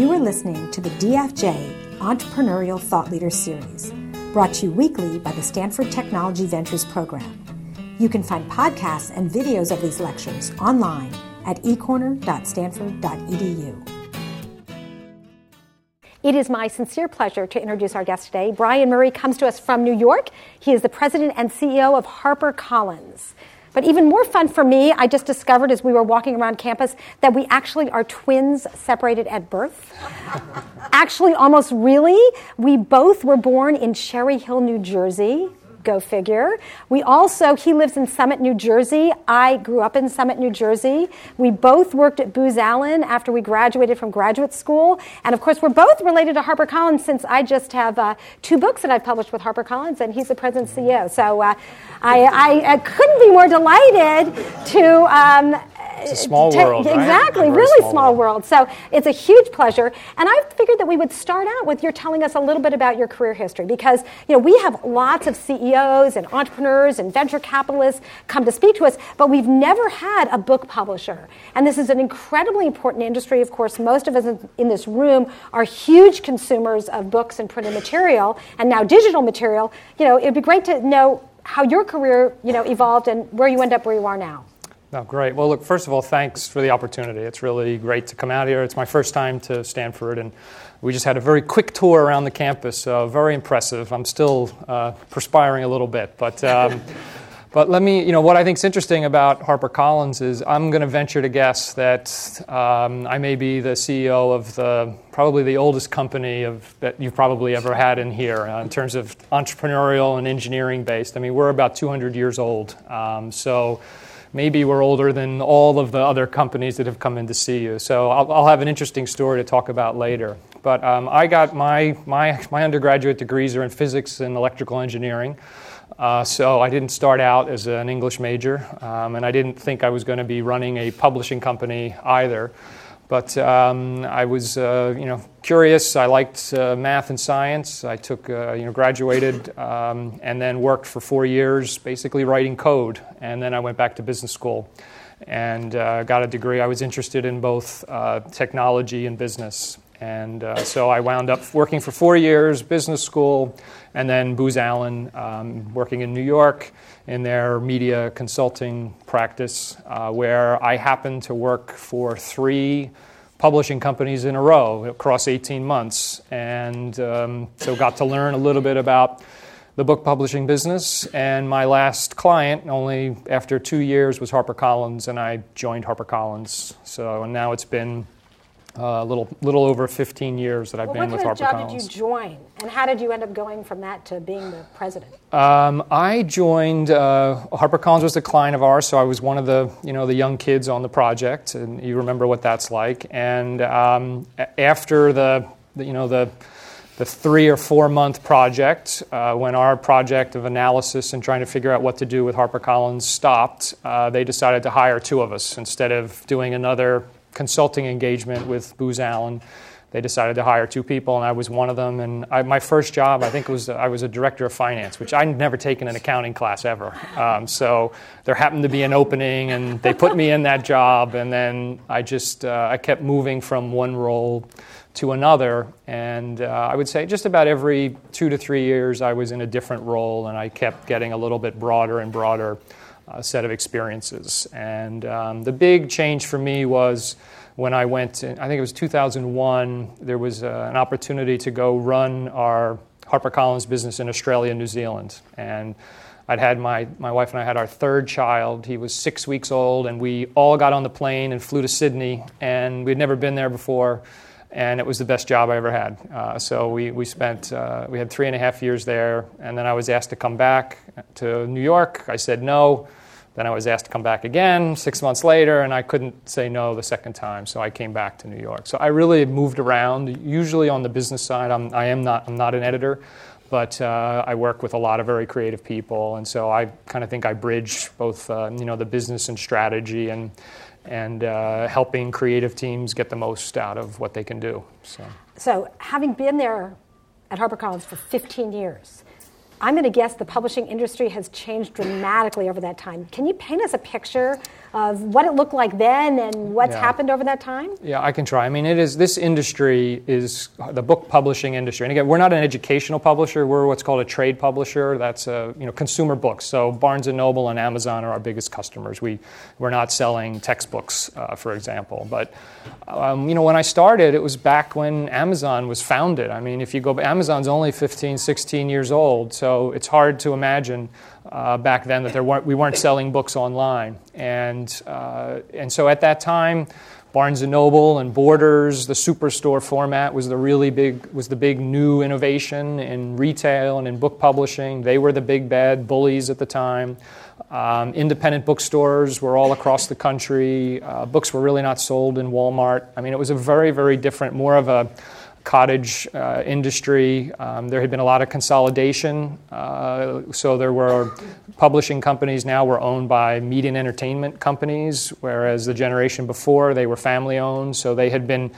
You are listening to the DFJ Entrepreneurial Thought Leader Series, brought to you weekly by the Stanford Technology Ventures Program. You can find podcasts and videos of these lectures online at ecorner.stanford.edu. It is my sincere pleasure to introduce our guest today. Brian Murray comes to us from New York. He is the president and CEO of HarperCollins. But even more fun for me, I just discovered as we were walking around campus that we actually are twins separated at birth. actually, almost really. We both were born in Cherry Hill, New Jersey. Go figure. We also, he lives in Summit, New Jersey. I grew up in Summit, New Jersey. We both worked at Booz Allen after we graduated from graduate school. And of course, we're both related to HarperCollins since I just have uh, two books that I've published with HarperCollins, and he's the president CEO. So uh, I, I, I, couldn't be more delighted to um, it's a small world, right? Exactly, really small, small world. world. So it's a huge pleasure. And I figured that we would start out with your telling us a little bit about your career history because you know we have lots of CEOs and entrepreneurs and venture capitalists come to speak to us, but we've never had a book publisher. And this is an incredibly important industry. Of course, most of us in this room are huge consumers of books and printed material, and now digital material. You know, it'd be great to know how your career you know evolved and where you end up where you are now. Oh, great. Well, look, first of all, thanks for the opportunity. It's really great to come out here. It's my first time to Stanford, and we just had a very quick tour around the campus, so very impressive. I'm still uh, perspiring a little bit, but. Um, but let me, you know, what I think is interesting about HarperCollins is I'm going to venture to guess that um, I may be the CEO of the probably the oldest company of that you've probably ever had in here uh, in terms of entrepreneurial and engineering based. I mean, we're about 200 years old, um, so maybe we're older than all of the other companies that have come in to see you. So I'll, I'll have an interesting story to talk about later. But um, I got my, my, my undergraduate degrees are in physics and electrical engineering. Uh, so I didn't start out as an English major, um, and I didn't think I was going to be running a publishing company either. But um, I was, uh, you know, curious. I liked uh, math and science. I took, uh, you know, graduated um, and then worked for four years, basically writing code. And then I went back to business school and uh, got a degree. I was interested in both uh, technology and business. And uh, so I wound up working for four years, business school, and then Booz Allen, um, working in New York in their media consulting practice, uh, where I happened to work for three publishing companies in a row across 18 months. And um, so got to learn a little bit about the book publishing business. And my last client, only after two years, was HarperCollins, and I joined HarperCollins. So and now it's been a uh, little little over 15 years that I've well, been with HarperCollins. What kind of job did you join, and how did you end up going from that to being the president? Um, I joined uh, HarperCollins was a client of ours, so I was one of the you know the young kids on the project, and you remember what that's like. And um, after the, the, you know the the three or four month project, uh, when our project of analysis and trying to figure out what to do with HarperCollins stopped, uh, they decided to hire two of us instead of doing another consulting engagement with Booz Allen. They decided to hire two people, and I was one of them. And I, my first job, I think, was I was a director of finance, which I'd never taken an accounting class ever. Um, so there happened to be an opening, and they put me in that job. And then I just uh, I kept moving from one role to another. And uh, I would say just about every two to three years, I was in a different role, and I kept getting a little bit broader and broader uh, set of experiences. And um, the big change for me was when I went, in, I think it was 2001, there was uh, an opportunity to go run our HarperCollins business in Australia and New Zealand. And I'd had my, my wife and I had our third child. He was six weeks old, and we all got on the plane and flew to Sydney. And we'd never been there before, and it was the best job I ever had. Uh, so we, we spent, uh, we had three and a half years there, and then I was asked to come back to New York. I said no. Then I was asked to come back again six months later, and I couldn't say no the second time, so I came back to New York. So I really moved around. Usually on the business side, I'm, I am not, I'm not an editor, but uh, I work with a lot of very creative people, and so I kind of think I bridge both, uh, you know, the business and strategy, and and uh, helping creative teams get the most out of what they can do. So, so having been there at HarperCollins for 15 years, I'm going to guess the publishing industry has changed dramatically over that time. Can you paint us a picture of what it looked like then and what's Yeah. happened over that time? Yeah, I can try. I mean, it is this industry is the book publishing industry, and again, we're not an educational publisher. We're what's called a trade publisher. That's a you know consumer books. So Barnes and Noble and Amazon are our biggest customers. We we're not selling textbooks, uh, for example. But um, you know, when I started, it was back when Amazon was founded. I mean, if you go, Amazon's only 15, 16 years old, so it's hard to imagine uh, back then that there weren't, we weren't selling books online. And, uh, and so at that time, Barnes Noble and Borders, the superstore format was the really big was the big new innovation in retail and in book publishing. They were the big bad bullies at the time. Um, independent bookstores were all across the country. Uh, books were really not sold in Walmart. I mean, it was a very very different, more of a cottage uh, industry. Um, there had been a lot of consolidation. Uh, so there were publishing companies now were owned by media and entertainment companies, whereas the generation before they were family owned. So they had been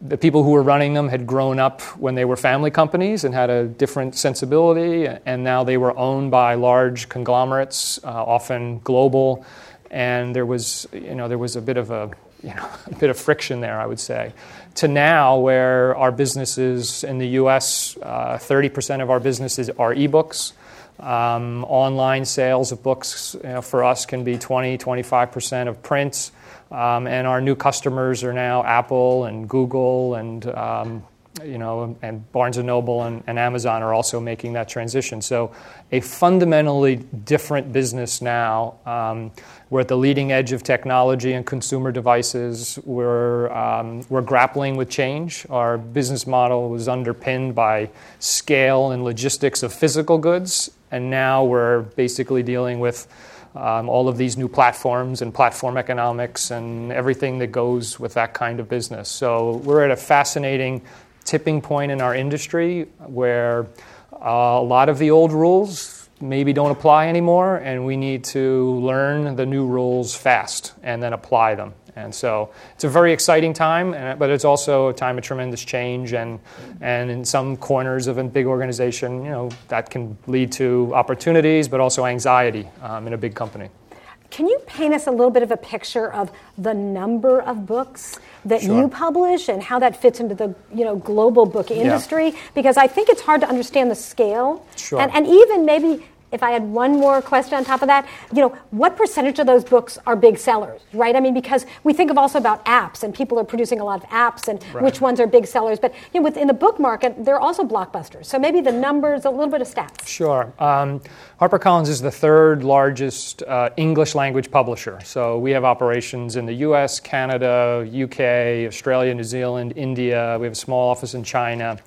the people who were running them had grown up when they were family companies and had a different sensibility, and now they were owned by large conglomerates, uh, often global. And there was, you know, there was a bit of a, you know, a bit of friction there, I would say to now where our businesses in the US, uh, 30% of our businesses are ebooks. Um, online sales of books you know, for us can be 20, 25% of prints. Um, and our new customers are now Apple and Google and um, you know, and Barnes and Noble and, and, Amazon are also making that transition. So, a fundamentally different business now. Um, we're at the leading edge of technology and consumer devices. We're um, we're grappling with change. Our business model was underpinned by scale and logistics of physical goods, and now we're basically dealing with. Um, all of these new platforms and platform economics and everything that goes with that kind of business. So, we're at a fascinating tipping point in our industry where uh, a lot of the old rules maybe don't apply anymore, and we need to learn the new rules fast and then apply them. And so it's a very exciting time, but it's also a time of tremendous change. And, and in some corners of a big organization, you know, that can lead to opportunities, but also anxiety um, in a big company. Can you paint us a little bit of a picture of the number of books that Sure. you publish and how that fits into the you know global book industry? Because I think it's hard to understand the scale. Sure. And, and even maybe if I had one more question on top of that, you know, what percentage of those books are big sellers, right? I mean, because we think of also about apps and people are producing a lot of apps and Right. which ones are big sellers. But you know, within the book market, there are also blockbusters. So maybe the numbers, a little bit of stats. Sure. Um, HarperCollins is the third largest uh, English language publisher. So we have operations in the US, Canada, UK, Australia, New Zealand, India. We have a small office in China.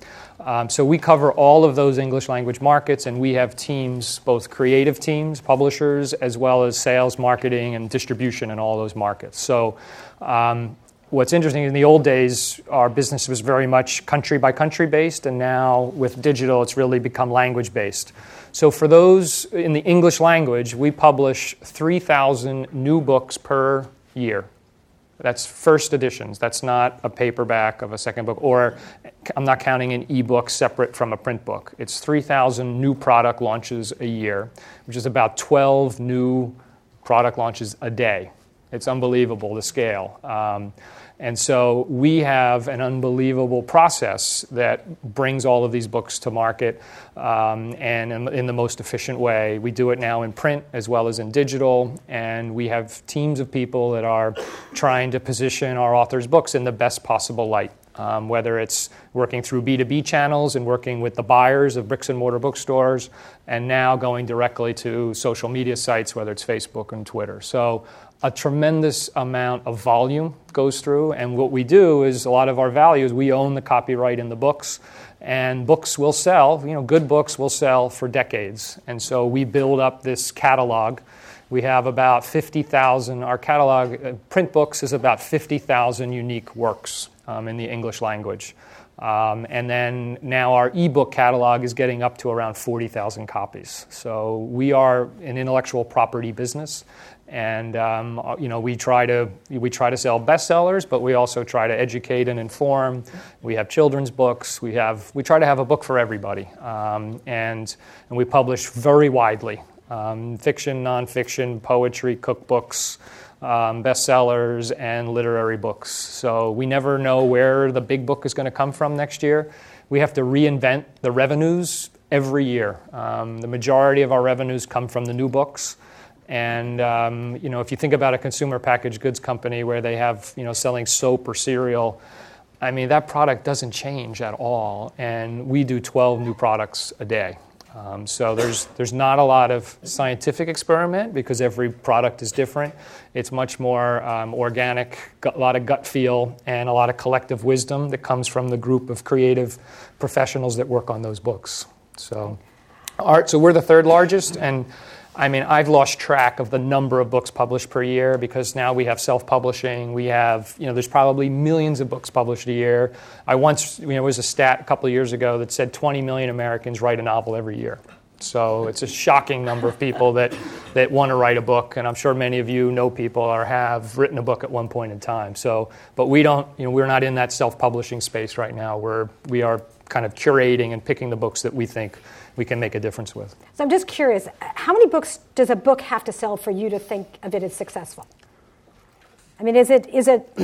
Um, so we cover all of those English language markets, and we have teams, both creative teams, publishers, as well as sales, marketing, and distribution in all those markets. So um, What's interesting in the old days, our business was very much country by country based, and now with digital, it's really become language based. So, for those in the English language, we publish 3,000 new books per year. That's first editions. That's not a paperback of a second book, or I'm not counting an ebook separate from a print book. It's 3,000 new product launches a year, which is about 12 new product launches a day. It's unbelievable the scale. Um, and so we have an unbelievable process that brings all of these books to market um, and in, in the most efficient way. We do it now in print as well as in digital, and we have teams of people that are trying to position our authors' books in the best possible light. Um, whether it's working through B2B channels and working with the buyers of bricks and mortar bookstores, and now going directly to social media sites, whether it's Facebook and Twitter. So, a tremendous amount of volume goes through, and what we do is a lot of our value is we own the copyright in the books, and books will sell, you know, good books will sell for decades. And so, we build up this catalog. We have about 50,000, our catalog, uh, print books is about 50,000 unique works um, in the English language. Um, and then now our ebook catalog is getting up to around 40,000 copies. So we are an intellectual property business, and um, uh, you know we try to we try to sell bestsellers, but we also try to educate and inform. We have children's books. We have we try to have a book for everybody, um, and and we publish very widely, um, fiction, nonfiction, poetry, cookbooks. Um, bestsellers and literary books. So we never know where the big book is going to come from next year. We have to reinvent the revenues every year. Um, the majority of our revenues come from the new books. And um, you know, if you think about a consumer packaged goods company where they have you know selling soap or cereal, I mean that product doesn't change at all. And we do 12 new products a day. Um, so there's there's not a lot of scientific experiment because every product is different. It's much more um, organic, a lot of gut feel, and a lot of collective wisdom that comes from the group of creative professionals that work on those books. So, art. So we're the third largest, and I mean, I've lost track of the number of books published per year because now we have self-publishing. We have, you know, there's probably millions of books published a year. I once, you know, there was a stat a couple of years ago that said 20 million Americans write a novel every year. So it's a shocking number of people that, that want to write a book, and I'm sure many of you know people or have written a book at one point in time. So, but we don't, you know, we're not in that self-publishing space right now. We're we are kind of curating and picking the books that we think we can make a difference with. So I'm just curious, how many books does a book have to sell for you to think of it as successful? I mean, is it is it?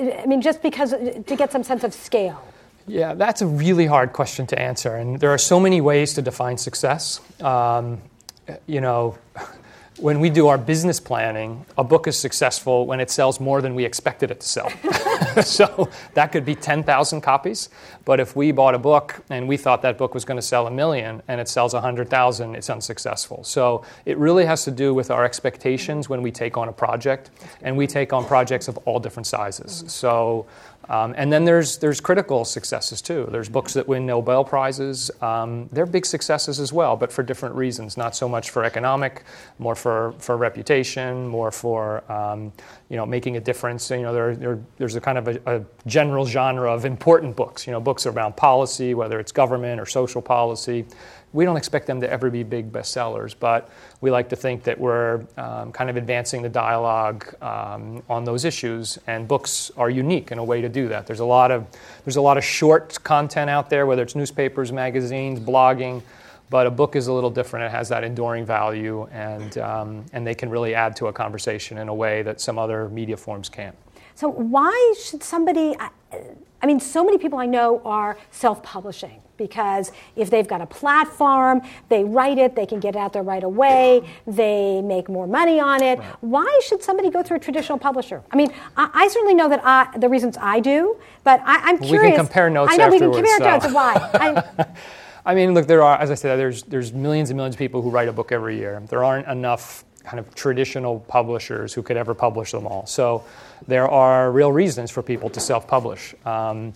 I mean, just because to get some sense of scale. Yeah, that's a really hard question to answer, and there are so many ways to define success. Um, you know, when we do our business planning, a book is successful when it sells more than we expected it to sell. so that could be 10,000 copies. But if we bought a book and we thought that book was going to sell a million and it sells 100,000, it's unsuccessful. So it really has to do with our expectations when we take on a project. And we take on projects of all different sizes. So um, and then there's, there's critical successes too. There's books that win Nobel Prizes. Um, they're big successes as well, but for different reasons. Not so much for economic, more for, for reputation, more for um, you know, making a difference. You know, there, there, there's a kind of a, a, general genre of important books. You know, books around policy, whether it's government or social policy we don't expect them to ever be big bestsellers, but we like to think that we're um, kind of advancing the dialogue um, on those issues, and books are unique in a way to do that. There's a lot of there's a lot of short content out there, whether it's newspapers, magazines, blogging, but a book is a little different. It has that enduring value, and um, and they can really add to a conversation in a way that some other media forms can't. So why should somebody? I mean, so many people I know are self-publishing because if they've got a platform, they write it, they can get it out there right away, they make more money on it. Right. Why should somebody go through a traditional publisher? I mean, I, I certainly know that I, the reasons I do, but I, am curious. We can compare notes I know we can compare so. notes. Why? I, I mean, look, there are, as I said, there's there's millions and millions of people who write a book every year. There aren't enough kind of traditional publishers who could ever publish them all. So there are real reasons for people to self-publish. Um,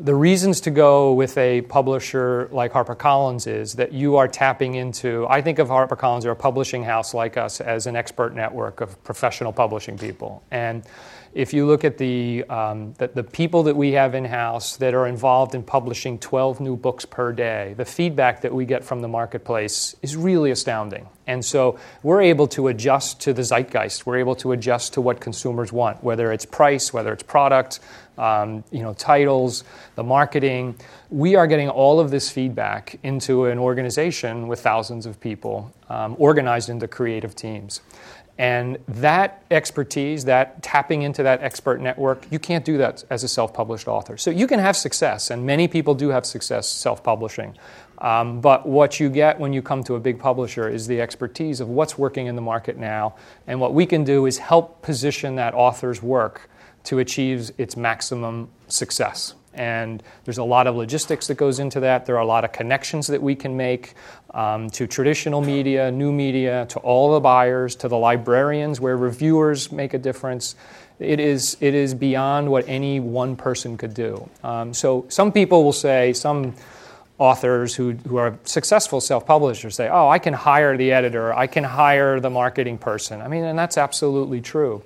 the reasons to go with a publisher like HarperCollins is that you are tapping into, I think of HarperCollins or a publishing house like us as an expert network of professional publishing people. And if you look at the, um, the, the, people that we have in house that are involved in publishing 12 new books per day, the feedback that we get from the marketplace is really astounding. And so we're able to adjust to the zeitgeist. We're able to adjust to what consumers want, whether it's price, whether it's product, um, you know, titles, the marketing. We are getting all of this feedback into an organization with thousands of people um, organized into creative teams. And that expertise, that tapping into that expert network, you can't do that as a self published author. So you can have success, and many people do have success self publishing. Um, but what you get when you come to a big publisher is the expertise of what's working in the market now. And what we can do is help position that author's work to achieve its maximum success. And there's a lot of logistics that goes into that. There are a lot of connections that we can make um, to traditional media, new media, to all the buyers, to the librarians where reviewers make a difference. It is, it is beyond what any one person could do. Um, so some people will say, some authors who, who are successful self-publishers say, oh, I can hire the editor, I can hire the marketing person. I mean, and that's absolutely true.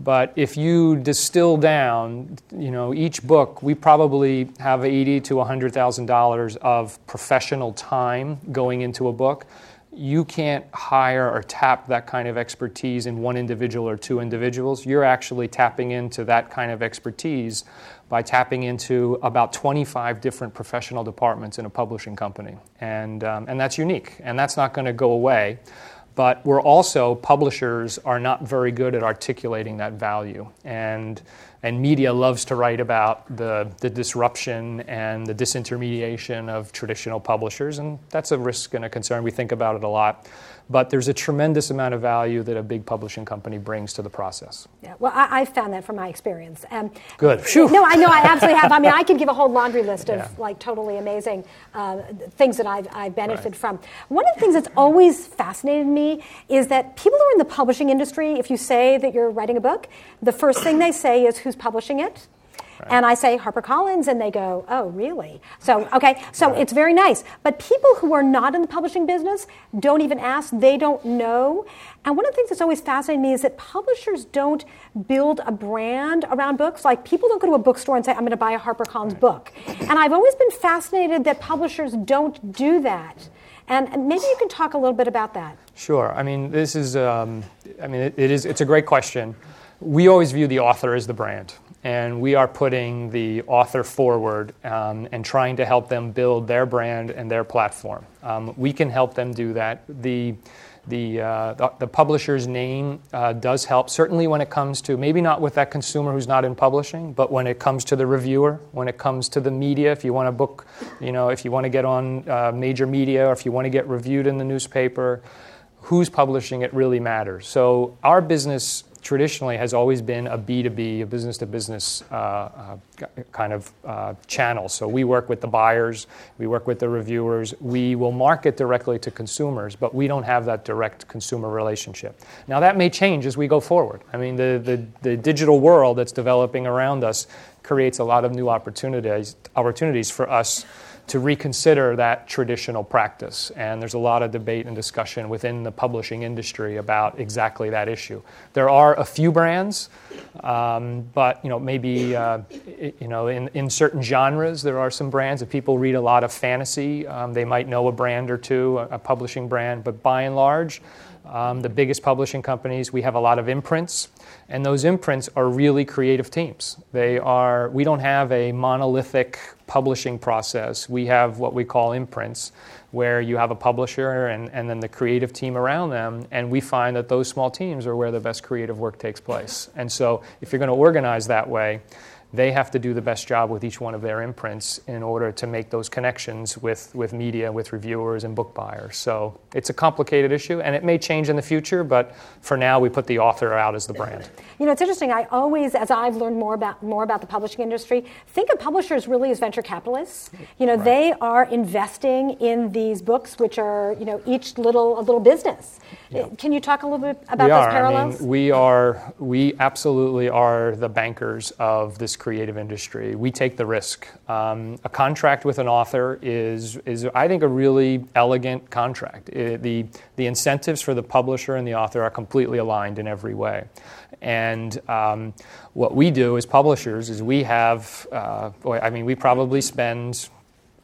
But if you distill down, you know, each book, we probably have eighty to hundred thousand dollars of professional time going into a book. You can't hire or tap that kind of expertise in one individual or two individuals. You're actually tapping into that kind of expertise by tapping into about 25 different professional departments in a publishing company. And, um, and that's unique, and that's not going to go away. But we're also, publishers are not very good at articulating that value. And, and media loves to write about the, the disruption and the disintermediation of traditional publishers, and that's a risk and a concern. We think about it a lot but there's a tremendous amount of value that a big publishing company brings to the process. Yeah, well, I, have found that from my experience. Um, Good. Whew. No, I know I absolutely have. I mean, I could give a whole laundry list of yeah. like totally amazing uh, things that I've, I've benefited right. from. One of the things that's always fascinated me is that people who are in the publishing industry, if you say that you're writing a book, the first thing they say is who's publishing it. Right. And I say HarperCollins, and they go, "Oh, really?" So, okay, so right. it's very nice. But people who are not in the publishing business don't even ask; they don't know. And one of the things that's always fascinated me is that publishers don't build a brand around books. Like people don't go to a bookstore and say, "I'm going to buy a HarperCollins right. book." And I've always been fascinated that publishers don't do that. And maybe you can talk a little bit about that. Sure. I mean, this is. Um, I mean, it, it is. It's a great question. We always view the author as the brand and we are putting the author forward um, and trying to help them build their brand and their platform. Um, we can help them do that. The the, uh, the, the, publisher's name uh, does help, certainly when it comes to maybe not with that consumer who's not in publishing, but when it comes to the reviewer, when it comes to the media, if you want to book, you know, if you want to get on uh, major media or if you want to get reviewed in the newspaper, who's publishing it really matters. So our business traditionally has always been a B2B, a business to business kind of uh, channel. So we work with the buyers, we work with the reviewers, we will market directly to consumers, but we don't have that direct consumer relationship. Now that may change as we go forward. I mean, the, the, the digital world that's developing around us creates a lot of new opportunities, opportunities for us to reconsider that traditional practice. And there's a lot of debate and discussion within the publishing industry about exactly that issue. There are a few brands, um, but you know maybe uh, you know in, in certain genres there are some brands. If people read a lot of fantasy, um, they might know a brand or two, a, a publishing brand. But by and large, um, the biggest publishing companies, we have a lot of imprints, and those imprints are really creative teams. They are. We don't have a monolithic publishing process. We have what we call imprints, where you have a publisher and, and then the creative team around them, and we find that those small teams are where the best creative work takes place. And so, if you're going to organize that way, they have to do the best job with each one of their imprints in order to make those connections with, with media, with reviewers, and book buyers. So it's a complicated issue, and it may change in the future, but for now, we put the author out as the brand. You know, it's interesting. I always, as I've learned more about more about the publishing industry, think of publishers really as venture capitalists. You know, right. they are investing in these books, which are you know each little a little business. Yeah. Can you talk a little bit about we those are. parallels? I mean, we are. We absolutely are the bankers of this creative industry. We take the risk. Um, a contract with an author is is I think a really elegant contract. It, the the incentives for the publisher and the author are completely aligned in every way. And um, what we do as publishers is we have, uh, I mean, we probably spend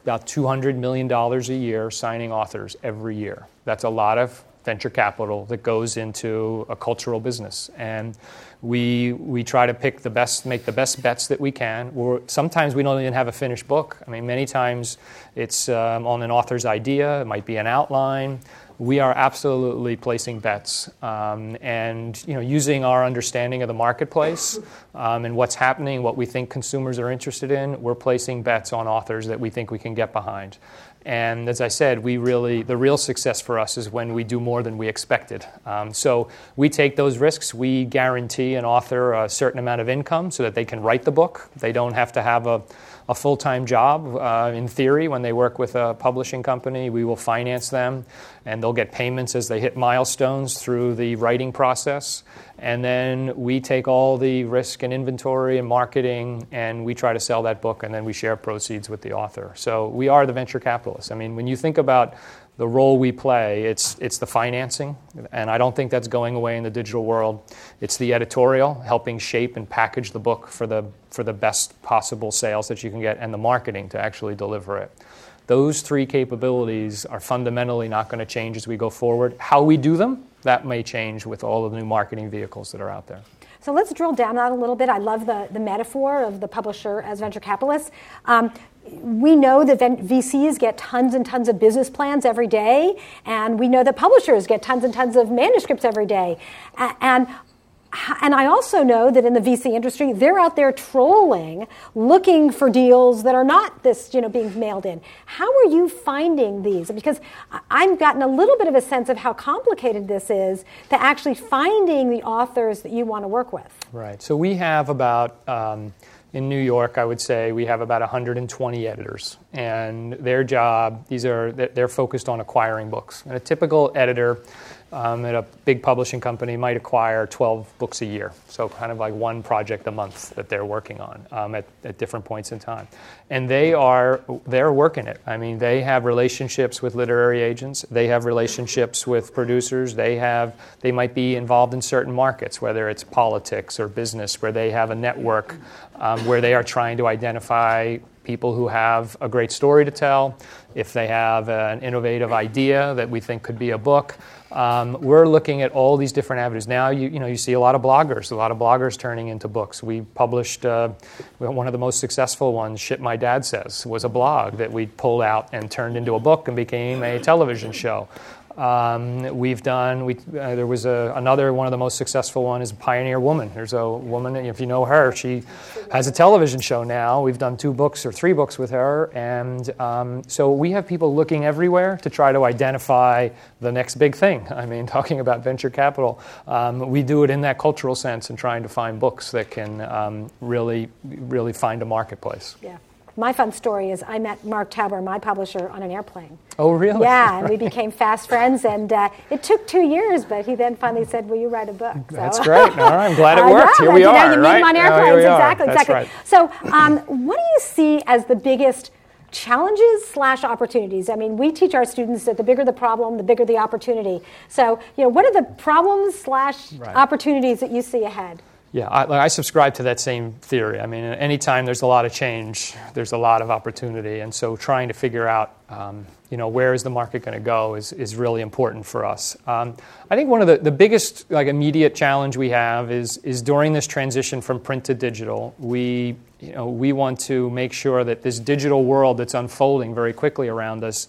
about $200 million a year signing authors every year. That's a lot of venture capital that goes into a cultural business. And we, we try to pick the best, make the best bets that we can. We're, sometimes we don't even have a finished book. I mean, many times it's um, on an author's idea, it might be an outline. We are absolutely placing bets um, and you know, using our understanding of the marketplace um, and what's happening, what we think consumers are interested in. We're placing bets on authors that we think we can get behind. And as I said, we really the real success for us is when we do more than we expected. Um, so we take those risks. We guarantee an author a certain amount of income so that they can write the book. They don't have to have a a full time job. Uh, in theory, when they work with a publishing company, we will finance them and they'll get payments as they hit milestones through the writing process. And then we take all the risk and inventory and marketing and we try to sell that book and then we share proceeds with the author. So we are the venture capitalists. I mean, when you think about the role we play. It's, it's the financing, and I don't think that's going away in the digital world. It's the editorial, helping shape and package the book for the, for the best possible sales that you can get, and the marketing to actually deliver it. Those three capabilities are fundamentally not going to change as we go forward. How we do them, that may change with all of the new marketing vehicles that are out there. So let's drill down on that a little bit. I love the, the metaphor of the publisher as venture capitalists. Um, we know that VCs get tons and tons of business plans every day, and we know that publishers get tons and tons of manuscripts every day. And and I also know that in the VC industry, they're out there trolling, looking for deals that are not this, you know, being mailed in. How are you finding these? Because I've gotten a little bit of a sense of how complicated this is to actually finding the authors that you want to work with. Right. So we have about. Um, in New York, I would say we have about 120 editors, and their job these are they're focused on acquiring books. And a typical editor um, at a big publishing company might acquire 12 books a year. So, kind of like one project a month that they're working on um, at, at different points in time. And they are, they're working it. I mean, they have relationships with literary agents, they have relationships with producers, they, have, they might be involved in certain markets, whether it's politics or business, where they have a network um, where they are trying to identify people who have a great story to tell, if they have an innovative idea that we think could be a book. Um, we're looking at all these different avenues. Now, you, you know, you see a lot of bloggers, a lot of bloggers turning into books. We published uh, one of the most successful ones, Shit My Dad Says, was a blog that we pulled out and turned into a book and became a television show. Um, we've done, we, uh, there was a, another one of the most successful one is Pioneer Woman. There's a woman, if you know her, she has a television show now. We've done two books or three books with her. And um, so we have people looking everywhere to try to identify the next big thing. I mean, talking about venture capital, um, we do it in that cultural sense and trying to find books that can um, really, really find a marketplace. Yeah my fun story is I met Mark Tauber, my publisher, on an airplane. Oh, really? Yeah, and we became fast friends. And uh, it took two years, but he then finally said, "Will you write a book?" So, That's great. All right, I'm glad it worked. here we you are. Know, you right? meet him on airplanes. Oh, exactly. That's exactly. Right. So, um, what do you see as the biggest? challenges slash opportunities. I mean, we teach our students that the bigger the problem, the bigger the opportunity. So, you know, what are the problems slash right. opportunities that you see ahead? Yeah, I, I, subscribe to that same theory. I mean, anytime there's a lot of change, there's a lot of opportunity, and so trying to figure out, um, you know, where is the market going to go is, is really important for us. Um, I think one of the, the biggest, like, immediate challenge we have is is during this transition from print to digital, we, you know, we want to make sure that this digital world that's unfolding very quickly around us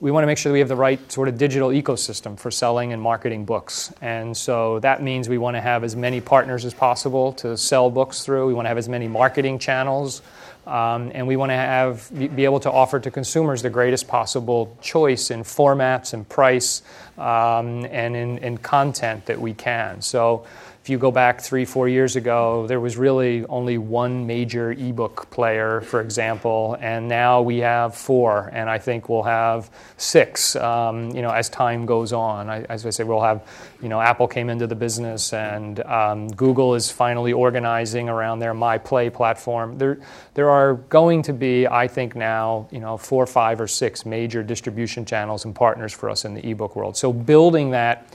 we want to make sure that we have the right sort of digital ecosystem for selling and marketing books. And so that means we want to have as many partners as possible to sell books through. We want to have as many marketing channels. Um, and we want to have be able to offer to consumers the greatest possible choice in formats and price um, and in, in content that we can. So if you go back three, four years ago, there was really only one major ebook player, for example, and now we have four, and I think we'll have six, um, you know, as time goes on. I, as I say, we'll have, you know, Apple came into the business, and um, Google is finally organizing around their MyPlay platform. There, there are going to be, I think now, you know, four, five, or six major distribution channels and partners for us in the ebook world. So building that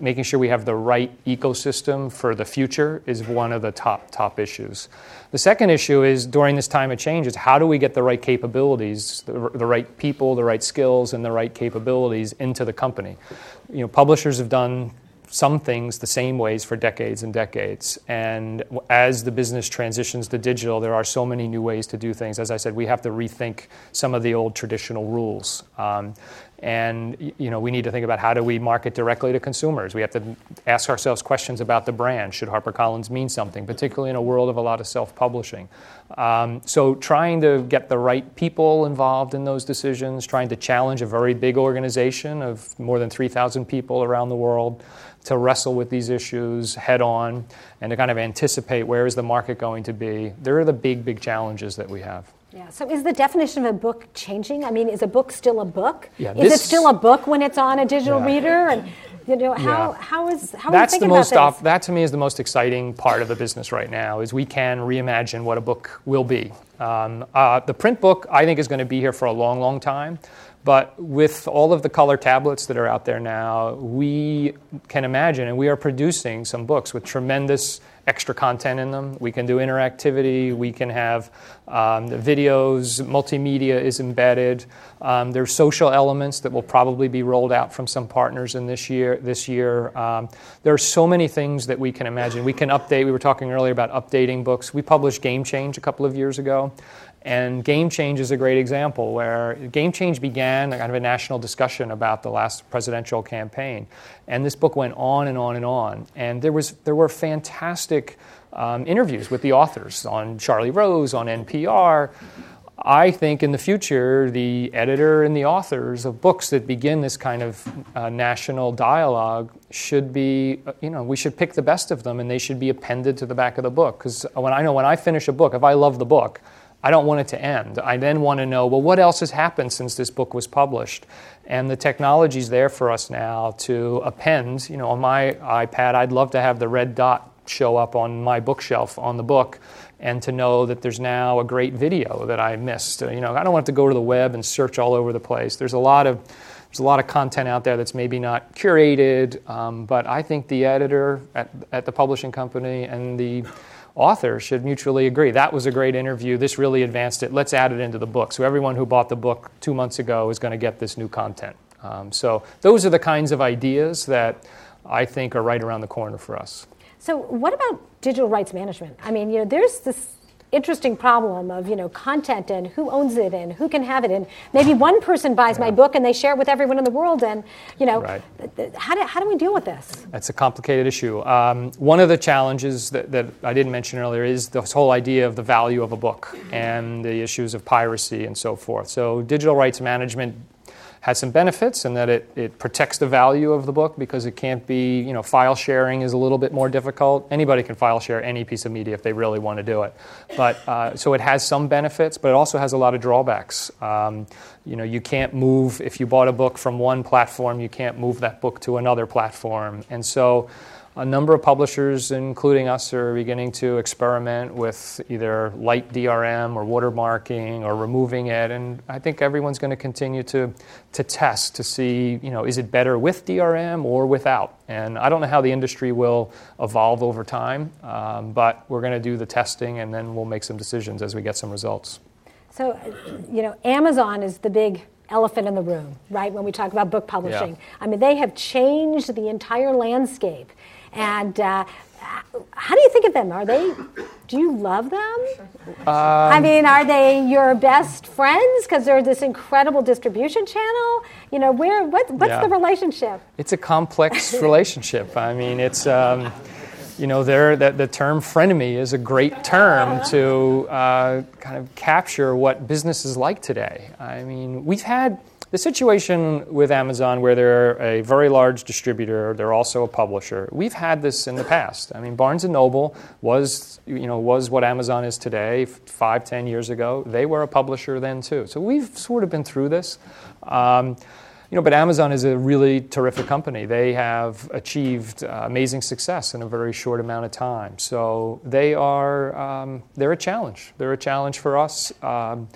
making sure we have the right ecosystem for the future is one of the top top issues. The second issue is during this time of change is how do we get the right capabilities, the, the right people, the right skills, and the right capabilities into the company. You know, publishers have done some things the same ways for decades and decades. And as the business transitions to digital, there are so many new ways to do things. As I said, we have to rethink some of the old traditional rules. Um, and you know, we need to think about how do we market directly to consumers. We have to ask ourselves questions about the brand. Should HarperCollins mean something, particularly in a world of a lot of self-publishing? Um, so trying to get the right people involved in those decisions, trying to challenge a very big organization of more than 3,000 people around the world to wrestle with these issues head on and to kind of anticipate where is the market going to be. There are the big, big challenges that we have. Yeah. So is the definition of a book changing? I mean, is a book still a book? Yeah, is it still a book when it's on a digital yeah. reader? And you know, how, yeah. how is how That's are you the most about this? that to me is the most exciting part of the business right now is we can reimagine what a book will be. Um, uh, the print book, I think, is going to be here for a long, long time. But with all of the color tablets that are out there now, we can imagine, and we are producing some books with tremendous extra content in them. We can do interactivity. We can have um, videos. Multimedia is embedded. Um, there's social elements that will probably be rolled out from some partners in this year. This year, um, there are so many things that we can imagine. We can update. We were talking earlier about updating books. We published Game Change a couple of years ago. And Game Change is a great example where Game Change began kind of a national discussion about the last presidential campaign. And this book went on and on and on. And there, was, there were fantastic um, interviews with the authors on Charlie Rose, on NPR. I think in the future, the editor and the authors of books that begin this kind of uh, national dialogue should be, uh, you know, we should pick the best of them and they should be appended to the back of the book. Because when I know when I finish a book, if I love the book, I don't want it to end. I then want to know, well, what else has happened since this book was published? And the technology is there for us now to append. You know, on my iPad, I'd love to have the red dot show up on my bookshelf on the book and to know that there's now a great video that I missed. You know, I don't want to go to the web and search all over the place. There's a lot of there's a lot of content out there that's maybe not curated, um, but I think the editor at, at the publishing company and the author should mutually agree. That was a great interview. This really advanced it. Let's add it into the book. So everyone who bought the book two months ago is going to get this new content. Um, so those are the kinds of ideas that I think are right around the corner for us. So what about digital rights management? I mean, you know, there's this interesting problem of you know content and who owns it and who can have it and maybe one person buys yeah. my book and they share it with everyone in the world and you know right. how, do, how do we deal with this that's a complicated issue um, one of the challenges that, that i didn't mention earlier is this whole idea of the value of a book and the issues of piracy and so forth so digital rights management has some benefits in that it, it protects the value of the book because it can't be, you know, file sharing is a little bit more difficult. Anybody can file share any piece of media if they really want to do it. But uh, so it has some benefits, but it also has a lot of drawbacks. Um, you know, you can't move, if you bought a book from one platform, you can't move that book to another platform. And so, a number of publishers, including us, are beginning to experiment with either light DRM or watermarking or removing it. And I think everyone's going to continue to, to test to see, you know, is it better with DRM or without? And I don't know how the industry will evolve over time, um, but we're going to do the testing and then we'll make some decisions as we get some results. So, you know, Amazon is the big elephant in the room, right? When we talk about book publishing, yeah. I mean, they have changed the entire landscape. And uh, how do you think of them? Are they? Do you love them? Um, I mean, are they your best friends because they're this incredible distribution channel? You know, where? What, what's yeah. the relationship? It's a complex relationship. I mean, it's. Um, you know, there the, the term frenemy is a great term to uh, kind of capture what business is like today. I mean, we've had the situation with Amazon, where they're a very large distributor, they're also a publisher. We've had this in the past. I mean, Barnes and Noble was, you know, was what Amazon is today. Five, ten years ago, they were a publisher then too. So we've sort of been through this. Um, you know, but Amazon is a really terrific company. They have achieved uh, amazing success in a very short amount of time. So they are um, they're a challenge. They're a challenge for us. Um,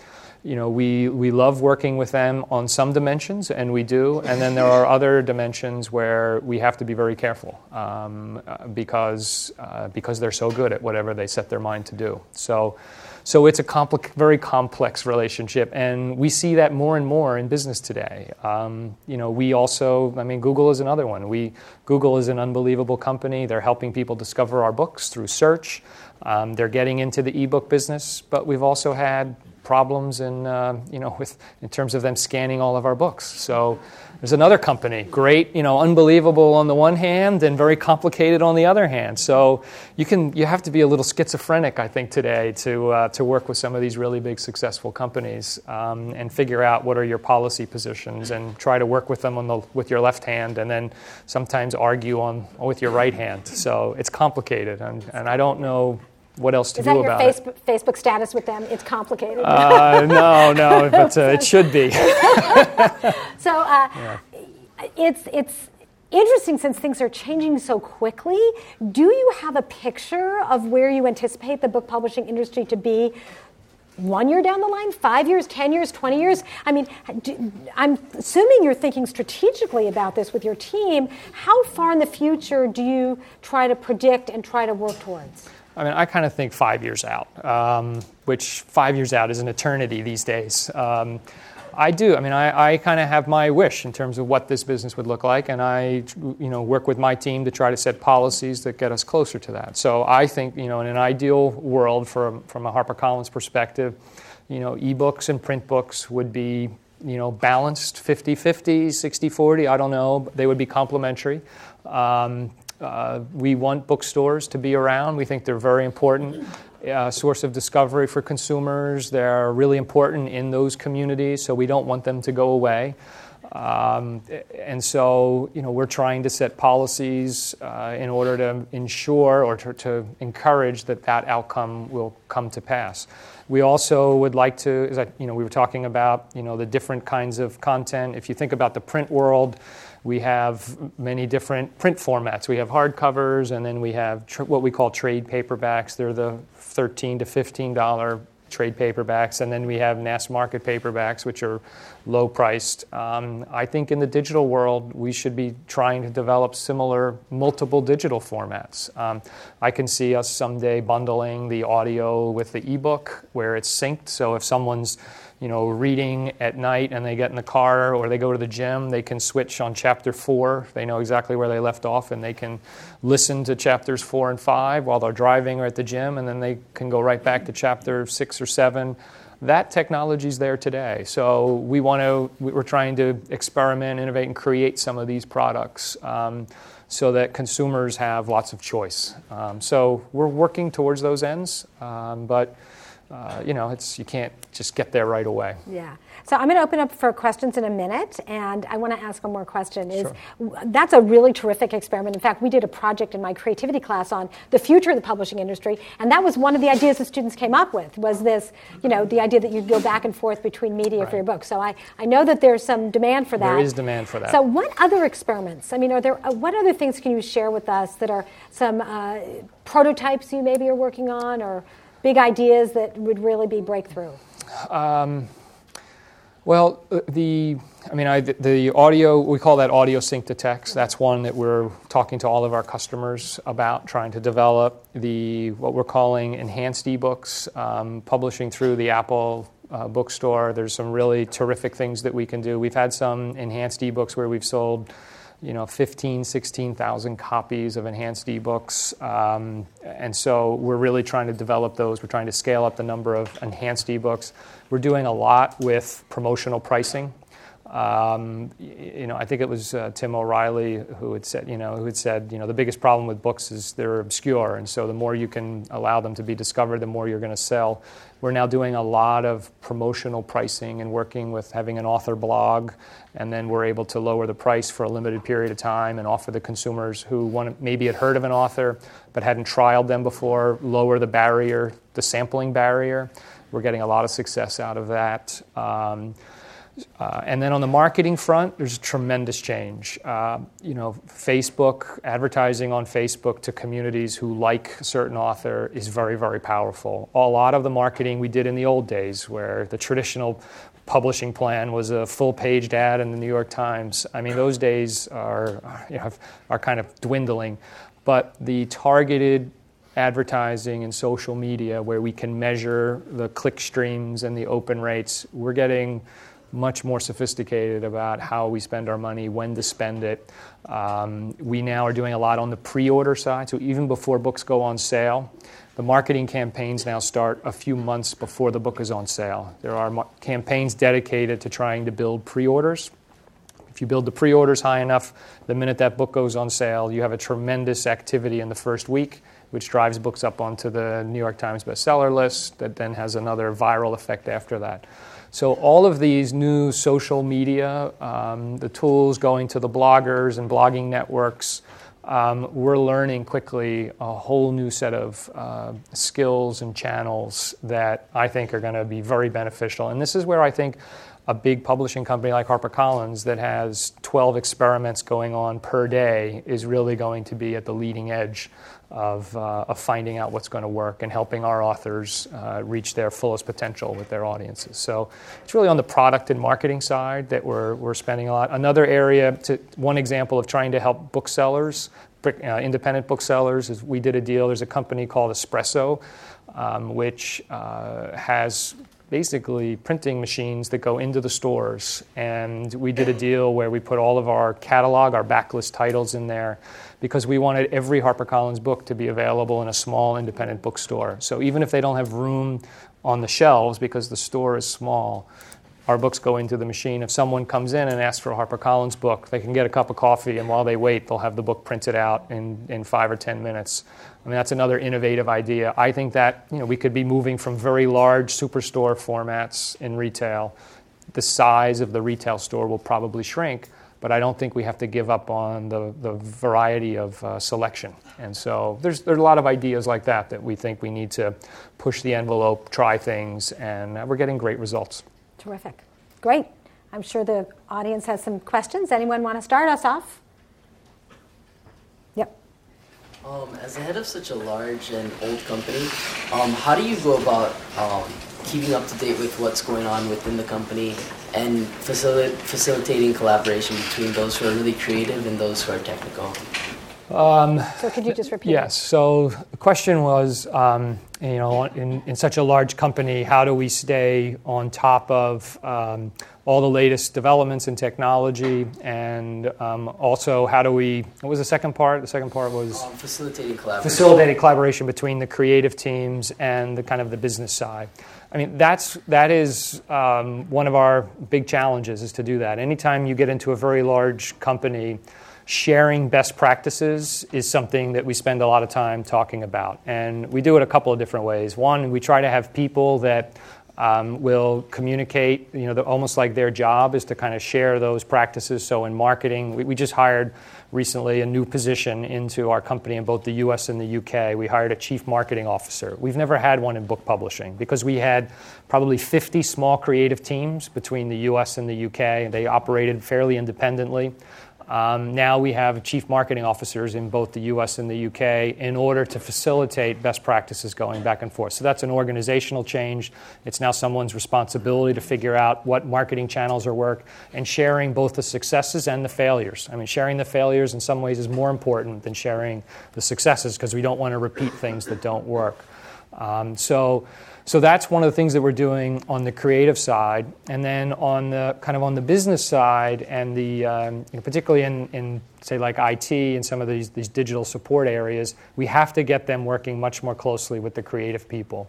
you know, we, we love working with them on some dimensions, and we do. And then there are other dimensions where we have to be very careful um, uh, because, uh, because they're so good at whatever they set their mind to do. So, so it's a compli- very complex relationship, and we see that more and more in business today. Um, you know, we also, I mean, Google is another one. We, Google is an unbelievable company. They're helping people discover our books through search. Um, they're getting into the ebook business, but we've also had problems in, uh, you know, with, in terms of them scanning all of our books. So there's another company, great, you know, unbelievable on the one hand and very complicated on the other hand. So you, can, you have to be a little schizophrenic, I think, today to, uh, to work with some of these really big successful companies um, and figure out what are your policy positions and try to work with them on the, with your left hand and then sometimes argue on, with your right hand. So it's complicated, and, and I don't know what else to Is do about it. Is that your Facebook, status with them? It's complicated. Uh, no, no, but uh, it should be. so uh, yeah. it's it's interesting since things are changing so quickly. Do you have a picture of where you anticipate the book publishing industry to be one year down the line, five years, 10 years, 20 years? I mean, do, I'm assuming you're thinking strategically about this with your team. How far in the future do you try to predict and try to work towards? I mean, I kind of think five years out, um, which five years out is an eternity these days. Um, I do. I mean, I, I kind of have my wish in terms of what this business would look like, and I, you know, work with my team to try to set policies that get us closer to that. So I think, you know, in an ideal world, from from a HarperCollins perspective, you know, ebooks and print books would be, you know, balanced 50-50, 60-40. I don't know. They would be complementary. Um, uh, we want bookstores to be around. We think they're very important uh, source of discovery for consumers. They're really important in those communities, so we don't want them to go away. Um, and so, you know, we're trying to set policies uh, in order to ensure or to, to, encourage that that outcome will come to pass. We also would like to, as I, you know, we were talking about, you know, the different kinds of content. If you think about the print world, we have many different print formats. We have hardcovers, and then we have tr- what we call trade paperbacks. They're the 13 to 15 dollar trade paperbacks, and then we have mass market paperbacks, which are low priced. Um, I think in the digital world, we should be trying to develop similar multiple digital formats. Um, I can see us someday bundling the audio with the ebook where it's synced. So if someone's you know, reading at night and they get in the car or they go to the gym, they can switch on chapter four. They know exactly where they left off and they can listen to chapters four and five while they're driving or at the gym, and then they can go right back to chapter six or seven. That technology is there today. So we want to, we're trying to experiment, innovate, and create some of these products. Um, so that consumers have lots of choice. Um, so we're working towards those ends, um, but uh, you know, it's you can't just get there right away. Yeah. So I'm going to open up for questions in a minute, and I want to ask one more question. Is sure. that's a really terrific experiment. In fact, we did a project in my creativity class on the future of the publishing industry, and that was one of the ideas the students came up with. Was this, you know, the idea that you go back and forth between media right. for your book. So I, I know that there's some demand for that. There is demand for that. So what other experiments? I mean, are there uh, what other things can you share with us that are some uh, prototypes you maybe are working on or big ideas that would really be breakthrough? Um, well, uh, the I mean, I, the audio we call that audio sync to text. That's one that we're talking to all of our customers about, trying to develop the what we're calling enhanced ebooks, um, publishing through the Apple uh, bookstore. There's some really terrific things that we can do. We've had some enhanced ebooks where we've sold you know 15 16,000 copies of enhanced ebooks. Um, and so we're really trying to develop those. We're trying to scale up the number of enhanced ebooks. We're doing a lot with promotional pricing. Um, you know, I think it was uh, Tim O'Reilly who had said, you know, who had said, you know, the biggest problem with books is they're obscure, and so the more you can allow them to be discovered, the more you're going to sell. We're now doing a lot of promotional pricing and working with having an author blog, and then we're able to lower the price for a limited period of time and offer the consumers who want maybe had heard of an author but hadn't trialed them before, lower the barrier, the sampling barrier. We're getting a lot of success out of that. Um, uh, and then on the marketing front, there's a tremendous change. Uh, you know, Facebook, advertising on Facebook to communities who like a certain author is very, very powerful. A lot of the marketing we did in the old days, where the traditional publishing plan was a full-paged ad in the New York Times. I mean, those days are, you know, are kind of dwindling. But the targeted advertising and social media, where we can measure the click streams and the open rates, we're getting much more sophisticated about how we spend our money, when to spend it. Um, we now are doing a lot on the pre order side, so even before books go on sale, the marketing campaigns now start a few months before the book is on sale. There are mar- campaigns dedicated to trying to build pre orders. If you build the pre orders high enough, the minute that book goes on sale, you have a tremendous activity in the first week, which drives books up onto the New York Times bestseller list, that then has another viral effect after that. So, all of these new social media, um, the tools going to the bloggers and blogging networks, um, we're learning quickly a whole new set of uh, skills and channels that I think are going to be very beneficial. And this is where I think a big publishing company like HarperCollins that has 12 experiments going on per day is really going to be at the leading edge of, uh, of finding out what's going to work and helping our authors uh, reach their fullest potential with their audiences. So it's really on the product and marketing side that we're, we're spending a lot. Another area, to, one example of trying to help booksellers, uh, independent booksellers, is we did a deal. There's a company called Espresso, um, which uh, has basically printing machines that go into the stores. And we did a deal where we put all of our catalog, our backlist titles in there, because we wanted every HarperCollins book to be available in a small independent bookstore. So even if they don't have room on the shelves because the store is small, our books go into the machine. If someone comes in and asks for a HarperCollins book, they can get a cup of coffee, and while they wait, they'll have the book printed out in, in five or ten minutes. I mean, that's another innovative idea. I think that you know, we could be moving from very large superstore formats in retail. The size of the retail store will probably shrink, but I don't think we have to give up on the, the variety of uh, selection. And so there's, there's a lot of ideas like that that we think we need to push the envelope, try things, and we're getting great results. Terrific. Great. I'm sure the audience has some questions. Anyone want to start us off? Yep. Um, as the head of such a large and old company, um, how do you go about um, keeping up to date with what's going on within the company and facil- facilitating collaboration between those who are really creative and those who are technical? Um, so could you just repeat? Yes. So the question was, um, you know, in, in such a large company, how do we stay on top of um, all the latest developments in technology, and um, also how do we? What was the second part? The second part was um, facilitating collaboration. Facilitating collaboration between the creative teams and the kind of the business side. I mean, that's that is um, one of our big challenges is to do that. Anytime you get into a very large company sharing best practices is something that we spend a lot of time talking about. And we do it a couple of different ways. One, we try to have people that um, will communicate, you know, almost like their job is to kind of share those practices. So in marketing, we, we just hired recently a new position into our company in both the US and the UK. We hired a chief marketing officer. We've never had one in book publishing because we had probably 50 small creative teams between the US and the UK, and they operated fairly independently. Um, now we have chief marketing officers in both the US and the UK in order to facilitate best practices going back and forth. So that's an organizational change. It's now someone's responsibility to figure out what marketing channels are work and sharing both the successes and the failures. I mean, sharing the failures in some ways is more important than sharing the successes because we don't want to repeat things that don't work. Um, so so that's one of the things that we're doing on the creative side, and then on the kind of on the business side, and the um, you know, particularly in, in say like IT and some of these these digital support areas, we have to get them working much more closely with the creative people.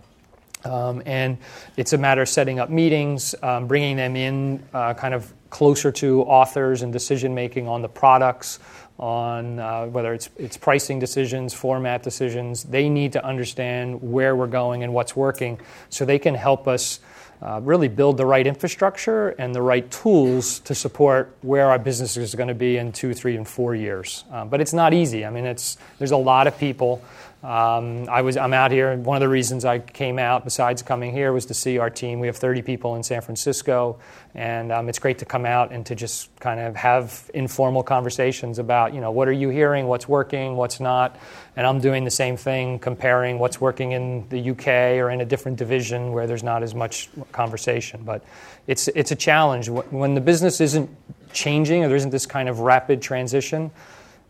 Um, and it's a matter of setting up meetings, um, bringing them in uh, kind of closer to authors and decision making on the products, on uh, whether it's, it's pricing decisions, format decisions. They need to understand where we're going and what's working so they can help us uh, really build the right infrastructure and the right tools to support where our business is going to be in two, three, and four years. Uh, but it's not easy. I mean, it's, there's a lot of people. Um, I was, I'm out here, and one of the reasons I came out, besides coming here, was to see our team. We have 30 people in San Francisco, and um, it's great to come out and to just kind of have informal conversations about, you know, what are you hearing, what's working, what's not. And I'm doing the same thing, comparing what's working in the UK or in a different division where there's not as much conversation. But it's, it's a challenge. When the business isn't changing or there isn't this kind of rapid transition,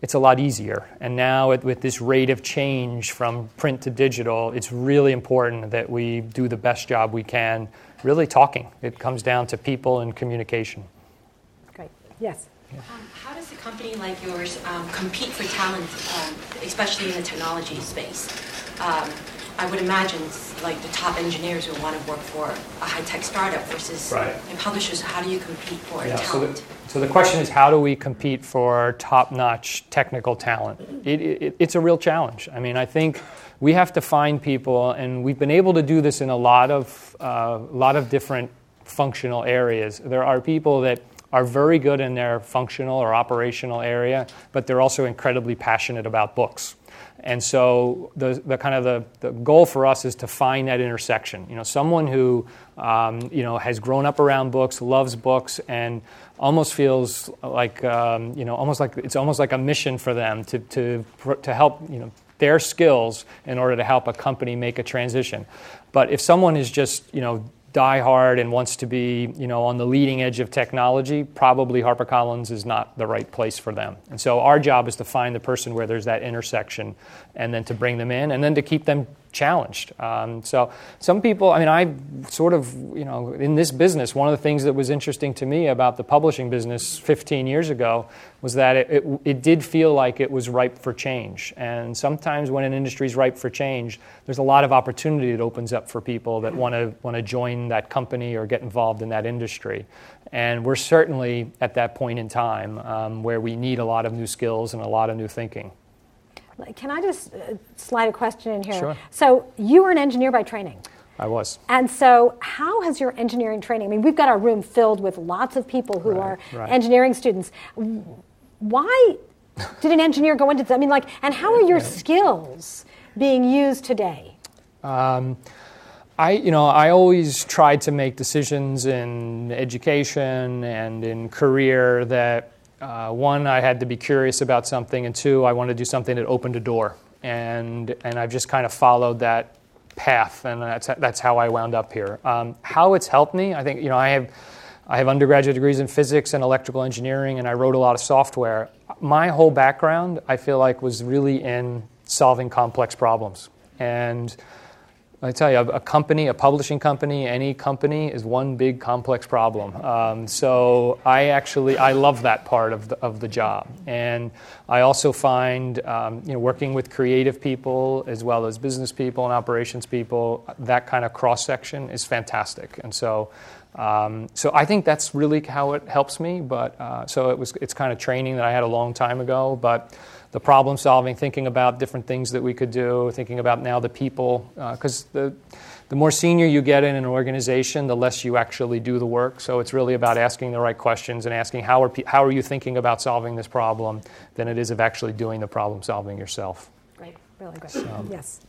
it's a lot easier. And now, with this rate of change from print to digital, it's really important that we do the best job we can, really talking. It comes down to people and communication. Great. Yes. Um, how does a company like yours um, compete for talent, um, especially in the technology space? I would imagine like the top engineers will want to work for a high-tech startup versus right. publishers. How do you compete for yeah, talent? So the, so the, question is, how do we compete for top-notch technical talent? It, it, it's a real challenge. I mean, I think we have to find people, and we've been able to do this in a lot of uh, lot of different functional areas. There are people that are very good in their functional or operational area, but they're also incredibly passionate about books And so the, the kind of the, the goal for us is to find that intersection. You know, someone who um, you know has grown up around books, loves books, and almost feels like um, you know almost like it's almost like a mission for them to to to help you know their skills in order to help a company make a transition. But if someone is just you know die hard and wants to be you know on the leading edge of technology probably harpercollins is not the right place for them. And so our job is to find the person where there's that intersection and then to bring them in and then to keep them challenged. Um, so some people, I mean, I sort of, you know, in this business, one of the things that was interesting to me about the publishing business 15 years ago was that it, it, it did feel like it was ripe for change. And sometimes when an industry is ripe for change, there's a lot of opportunity that opens up for people that want to want to join that company or get involved in that industry. And we're certainly at that point in time um, where we need a lot of new skills and a lot of new thinking. Can I just uh, slide a question in here? Sure. So you were an engineer by training. I was. And so, how has your engineering training? I mean, we've got our room filled with lots of people who Right, are right. engineering students. Why did an engineer go into this? I mean, like, and how are your skills being used today? I, you know, I always tried to make decisions in education and in career that uh, one, I had to be curious about something, and two, I wanted to do something that opened a door, and and I've just kind of followed that path, and that's that's how I wound up here. Um, how it's helped me, I think, you know, I have. I have undergraduate degrees in physics and electrical engineering, and I wrote a lot of software. My whole background, I feel like, was really in solving complex problems. And I tell you, a, company, a publishing company, any company is one big complex problem. Um, so I actually I love that part of the, of the job, and I also find um, you know working with creative people as well as business people and operations people that kind of cross section is fantastic, and so. Um, so I think that's really how it helps me. But uh, so it was it's kind of training that I had a long time ago, but the problem solving, thinking about different things that we could do, thinking about now the people, uh, because the the more senior you get in an organization, the less you actually do the work. So it's really about asking the right questions and asking how are pe- how are you thinking about solving this problem, than it is of actually doing the problem solving yourself. Great, really great. yes.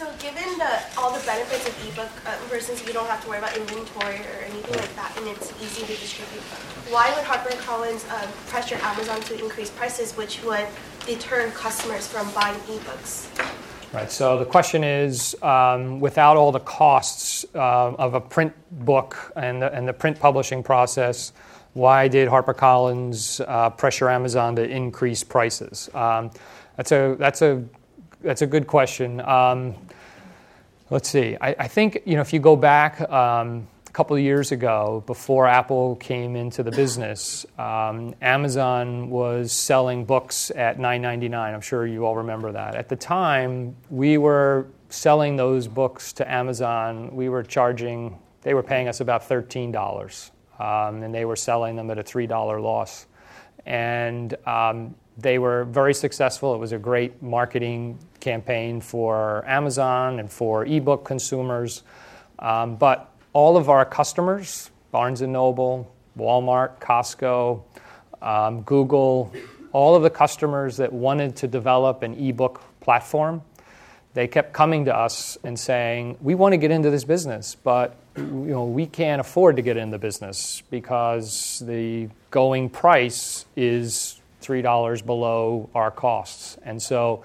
So given the, all the benefits of ebook, uh, for instance, you don't have to worry about inventory or anything like that, and it's easy to distribute, why would HarperCollins um, pressure Amazon to increase prices, which would deter customers from buying ebooks? Right. So the question is, um, without all the costs uh, of a print book and the, and the print publishing process, why did HarperCollins uh, pressure Amazon to increase prices? Um, that's a that's a that's a good question. Um, let's see. I, I think you know if you go back um, a couple of years ago, before Apple came into the business, um, Amazon was selling books at $9.99. I'm sure you all remember that. At the time, we were selling those books to Amazon. We were charging. They were paying us about thirteen dollars, um, and they were selling them at a three dollar loss. And um, they were very successful. It was a great marketing campaign for Amazon and for ebook consumers. Um, but all of our customers, Barnes and Noble, Walmart, Costco, um, Google, all of the customers that wanted to develop an ebook platform, they kept coming to us and saying, "We want to get into this business, but you know we can't afford to get in the business because the going price is three dollars below our costs." And so,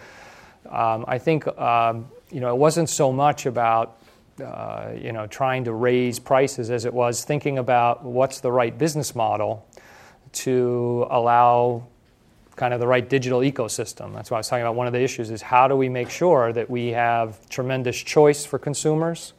um, I think um, you know it wasn't so much about uh, you know trying to raise prices as it was thinking about what's the right business model to allow kind of the right digital ecosystem. That's why I was talking about one of the issues is how do we make sure that we have tremendous choice for consumers?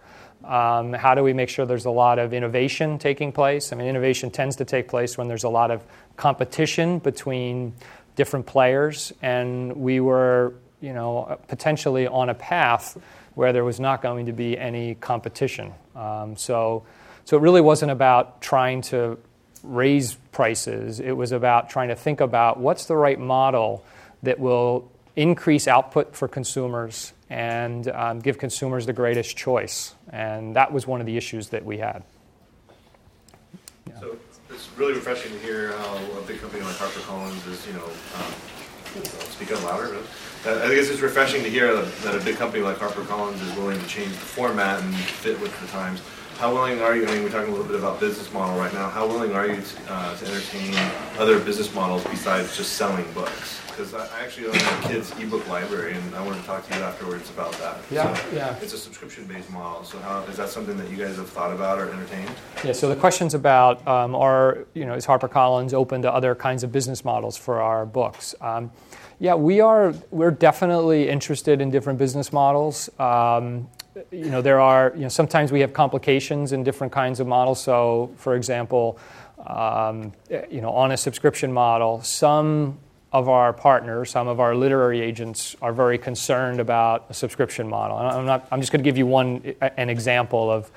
Um, how do we make sure there's a lot of innovation taking place? I mean, innovation tends to take place when there's a lot of competition between different players, and we were, you know, potentially on a path where there was not going to be any competition. Um, so, so it really wasn't about trying to raise prices. It was about trying to think about what's the right model that will increase output for consumers and um, give consumers the greatest choice. And that was one of the issues that we had. So it's really refreshing to hear how a big company like HarperCollins is, you know, um, speak up louder. But I think it's refreshing to hear that, that a big company like HarperCollins is willing to change the format and fit with the times. How willing are you? I mean, we're talking a little bit about business model right now. How willing are you to, uh, to entertain other business models besides just selling books? Because I I actually own a kid's ebook library, and I want to talk to you afterwards about that. Yeah, So yeah. It's a subscription-based model. So how is that something that you guys have thought about or entertained? Yeah, so the question's about um, are, you know, is HarperCollins open to other kinds of business models for our books? Um, yeah, we are, we're definitely interested in different business models. Um, you know, there are, you know, sometimes we have complications in different kinds of models. So, for example, um, you know, on a subscription model, some of our partners, some of our literary agents are very concerned about a subscription model. I'm, not, I'm just going to give you one, an example of,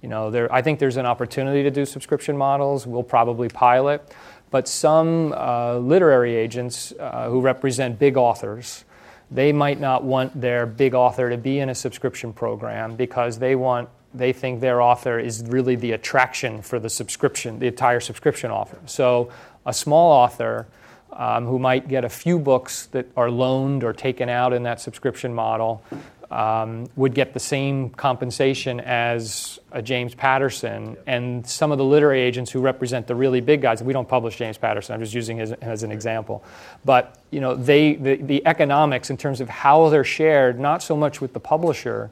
you know, there, I think there's an opportunity to do subscription models. We'll probably pilot. But some uh, literary agents uh, who represent big authors, they might not want their big author to be in a subscription program because they want they think their author is really the attraction for the subscription, the entire subscription offer. So a small author um, who might get a few books that are loaned or taken out in that subscription model um, would get the same compensation as a James Patterson. And some of the literary agents who represent the really big guys, we don't publish James Patterson, I'm just using him as, as an example. But you know, they, the, the economics in terms of how they're shared, not so much with the publisher,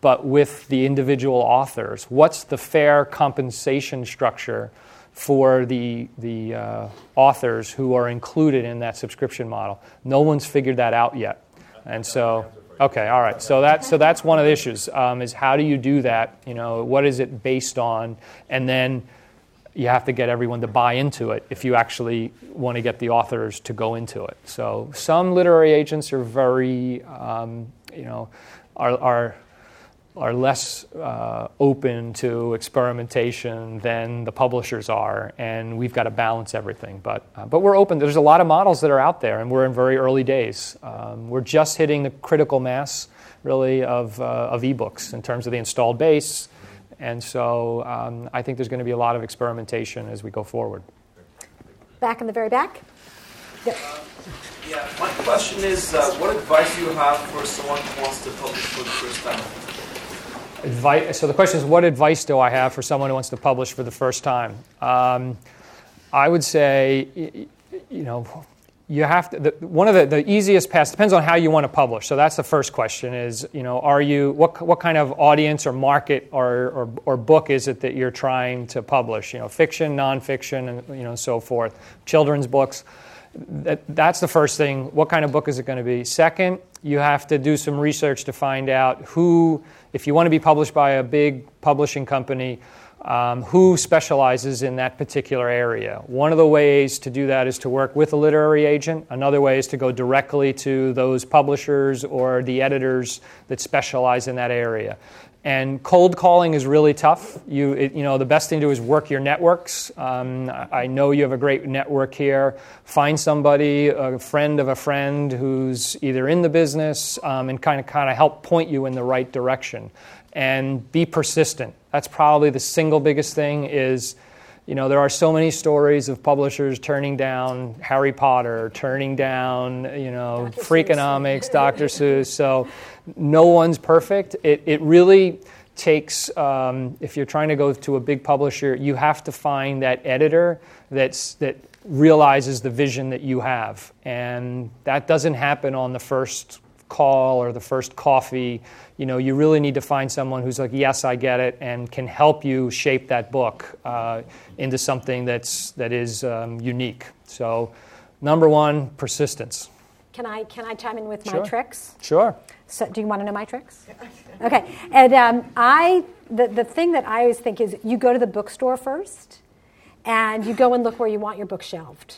but with the individual authors. What's the fair compensation structure for the, the uh, authors who are included in that subscription model? No one's figured that out yet. And so, okay, all right. So, that, so that's one of the issues um, is how do you do that? You know, what is it based on? And then you have to get everyone to buy into it if you actually want to get the authors to go into it. So some literary agents are very, um, you know, are, are are less uh, open to experimentation than the publishers are, and we've got to balance everything. But, uh, but we're open. There's a lot of models that are out there, and we're in very early days. Um, we're just hitting the critical mass, really, of, uh, of ebooks in terms of the installed base. And so um, I think there's going to be a lot of experimentation as we go forward. Back in the very back. Yeah, my question is uh, what advice do you have for someone who wants to publish for the first time? Advice, so the question is, what advice do I have for someone who wants to publish for the first time? Um, I would say, you know, you have to. The, one of the, the easiest paths depends on how you want to publish. So that's the first question: is you know, are you what what kind of audience or market or, or, or book is it that you're trying to publish? You know, fiction, nonfiction, and you know, so forth. Children's books. That, that's the first thing. What kind of book is it going to be? Second, you have to do some research to find out who, if you want to be published by a big publishing company, um, who specializes in that particular area. One of the ways to do that is to work with a literary agent. Another way is to go directly to those publishers or the editors that specialize in that area. And cold calling is really tough. You, it, you know, the best thing to do is work your networks. Um, I know you have a great network here. Find somebody, a friend of a friend who's either in the business um, and kind of kind of help point you in the right direction. And be persistent. That's probably the single biggest thing. Is you know, there are so many stories of publishers turning down Harry Potter, turning down, you know, Dr. Freakonomics, Dr. Seuss. So no one's perfect. It, it really takes, um, if you're trying to go to a big publisher, you have to find that editor that's, that realizes the vision that you have. And that doesn't happen on the first call or the first coffee, you know, you really need to find someone who's like, yes, I get it, and can help you shape that book uh, into something that's that is um, unique. So, number one, persistence. Can I can I chime in with my Sure. tricks? Sure. So, do you want to know my tricks? Okay. And um, I, the, the thing that I always think is you go to the bookstore first and you go and look where you want your book shelved.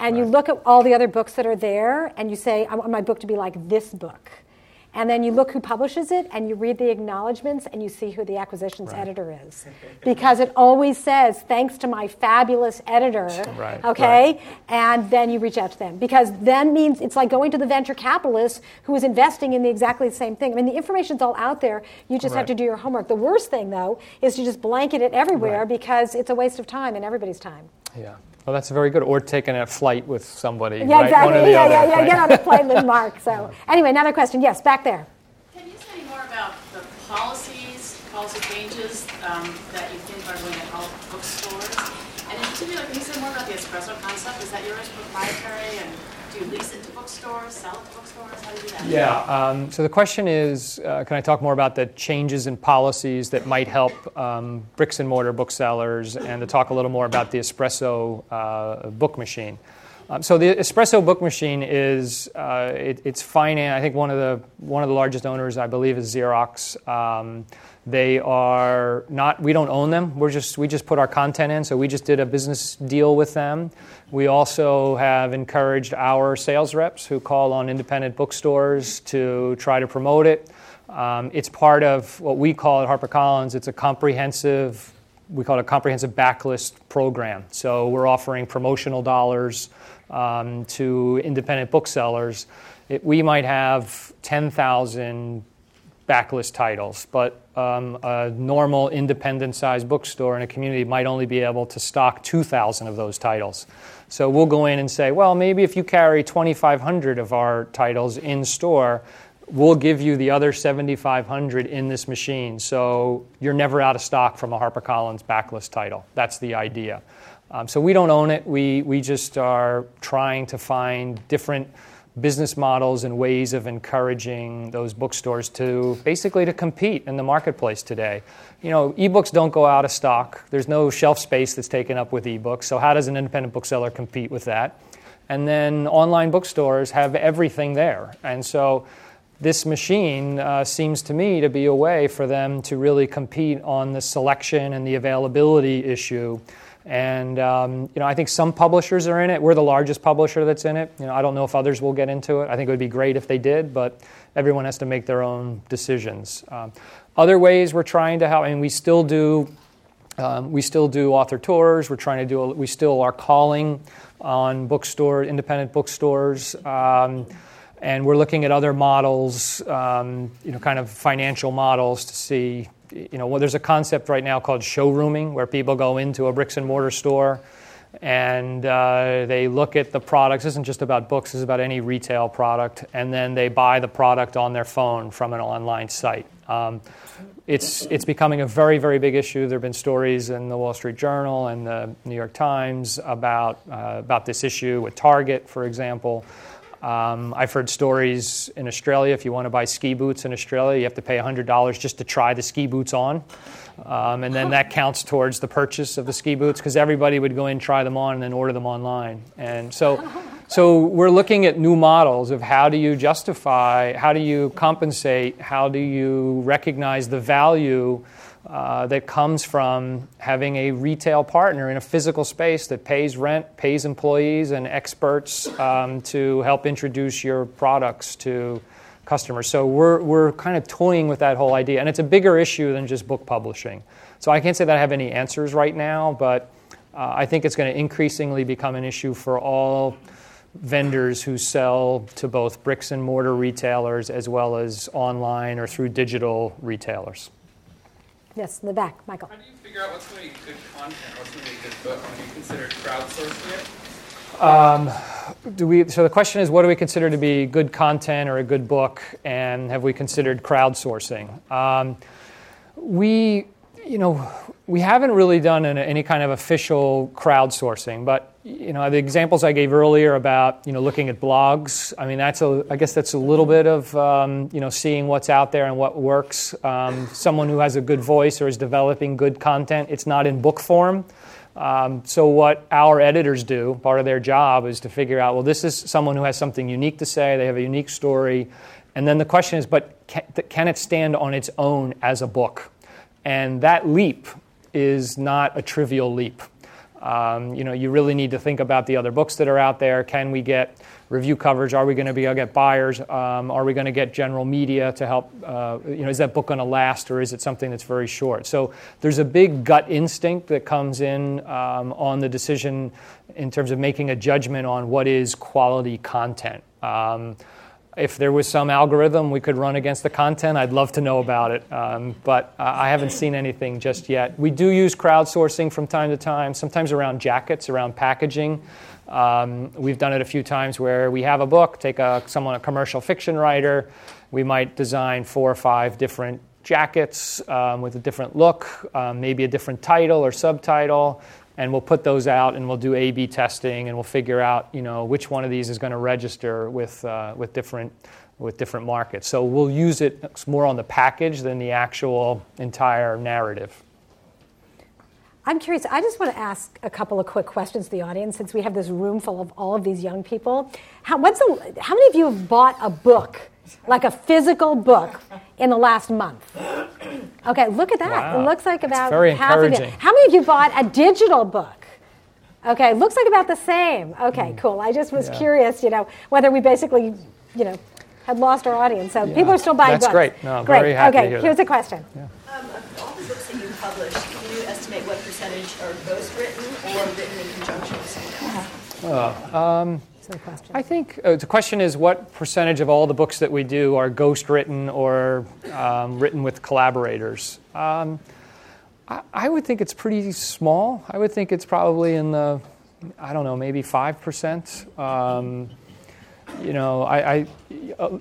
And you look at all the other books that are there and you say, I want my book to be like this book. And then you look who publishes it and you read the acknowledgments and you see who the acquisitions editor is. Because it always says, thanks to my fabulous editor. Right, Okay? right. And then you reach out to them. Because then means it's like going to the venture capitalist who is investing in the exactly the same thing. I mean, the information's all out there. You just have to do your homework. The worst thing, though, is to just blanket it everywhere Right. because it's a waste of time and everybody's time. Yeah. Well, that's very good. Or taking a flight with somebody. Yeah, right? exactly. One or the yeah, other, yeah, yeah. right? Get on a plane with Mark. So, anyway, another question. Yes, back there. Can you say more about the policies, policy changes um, that you think are going to help bookstores? And in particular, can you say more about the espresso concept? Is that yours proprietary? And do you lease it to sell bookstores? How do you do that? Yeah. Um, so the question is, uh, can I talk more about the changes in policies that might help um, bricks and mortar booksellers, and to talk a little more about the espresso uh, book machine? Um, so the espresso book machine is uh, it, it's finance. I think one of the one of the largest owners, I believe, is Xerox. Um, they are not. We don't own them. We're just we just put our content in. So we just did a business deal with them. We also have encouraged our sales reps who call on independent bookstores to try to promote it. Um, it's part of what we call at HarperCollins. It's a comprehensive. We call it a comprehensive backlist program. So we're offering promotional dollars um, to independent booksellers. It, we might have 10,000 backlist titles, but um, a normal independent sized bookstore in a community might only be able to stock 2,000 of those titles. So we'll go in and say, well, maybe if you carry 2,500 of our titles in store, we'll give you the other 7,500 in this machine. So you're never out of stock from a HarperCollins backlist title. That's the idea. Um, so we don't own it. We, we just are trying to find different business models and ways of encouraging those bookstores to basically to compete in the marketplace today. You know, ebooks don't go out of stock. There's no shelf space that's taken up with ebooks. So how does an independent bookseller compete with that? And then online bookstores have everything there. And so this machine uh, seems to me to be a way for them to really compete on the selection and the availability issue. And um, you know, I think some publishers are in it. We're the largest publisher that's in it. You know, I don't know if others will get into it. I think it would be great if they did, but everyone has to make their own decisions. Um, other ways we're trying to help, and we still do. Um, we still do author tours. We're trying to do. We still are calling on bookstore, independent bookstores. Um, and we're looking at other models, um, you know, kind of financial models to see, you know, well, there's a concept right now called showrooming where people go into a bricks and mortar store and uh, they look at the products. This isn't just about books, is about any retail product, and then they buy the product on their phone from an online site. Um, it's, it's becoming a very, very big issue. There have been stories in the Wall Street Journal and the New York Times about, uh, about this issue with Target, for example. Um, I've heard stories in Australia. If you want to buy ski boots in Australia, you have to pay $100 just to try the ski boots on. Um, and then that counts towards the purchase of the ski boots because everybody would go in, try them on, and then order them online. And so, so we're looking at new models of how do you justify, how do you compensate, how do you recognize the value uh, that comes from having a retail partner in a physical space that pays rent, pays employees and experts um, to help introduce your products to customers. So we're, we're kind of toying with that whole idea. And it's a bigger issue than just book publishing. So I can't say that I have any answers right now, but uh, I think it's going to increasingly become an issue for all vendors who sell to both bricks and mortar retailers as well as online or through digital retailers. Yes, in the back, Michael. How do you figure out what's going to be good content, what's going to be a good book when you consider crowdsourcing it? Um, do we, so the question is, what do we consider to be good content or a good book, and have we considered crowdsourcing? Um, we, you know, we haven't really done an, any kind of official crowdsourcing, but you know, the examples I gave earlier about you know looking at blogs. I mean, that's a, I guess that's a little bit of um, you know seeing what's out there and what works. Um, someone who has a good voice or is developing good content. It's not in book form. Um, so what our editors do, part of their job, is to figure out, well, this is someone who has something unique to say. They have a unique story, and then the question is, but can, can it stand on its own as a book? And that leap is not a trivial leap. Um, you know, you really need to think about the other books that are out there. Can we get review coverage? Are we going to be able to get buyers? Um, are we going to get general media to help? Uh, you know, is that book going to last, or is it something that's very short? So there's a big gut instinct that comes in um, on the decision in terms of making a judgment on what is quality content. If there was some algorithm we could run against the content, I'd love to know about it. Um, but uh, I haven't seen anything just yet. We do use crowdsourcing from time to time, sometimes around jackets, around packaging. Um, we've done it a few times where we have a book, take a, someone, a commercial fiction writer, we might design four or five different jackets um, with a different look, um, maybe a different title or subtitle, and we'll put those out and we'll do A/B testing and we'll figure out you know which one of these is going to register with uh, with different with different markets. So we'll use it more on the package than the actual entire narrative. I'm curious. I just want to ask a couple of quick questions to the audience since we have this room full of all of these young people. How, how many of you have bought a book, like a physical book, in the last month? Okay, look at that. Wow. It looks like about very half of you. encouraging. How many of you bought a digital book? Okay, looks like about the same. Okay, cool. I just was. Yeah. curious, you know, whether we basically, you know, had lost our audience. So people are still buying That's books. great. No, great. very happy to okay, hear here's that. a question. Um, of all the books that you publish, can you estimate what percentage are ghostwritten or written in conjunction with someone else? Uh, um, I think uh, the question is what percentage of all the books that we do are ghost written or um, written with collaborators? Um, I, I would think it's pretty small. I would think it's probably in the, I don't know, maybe 5%. Um, you know, I, I uh,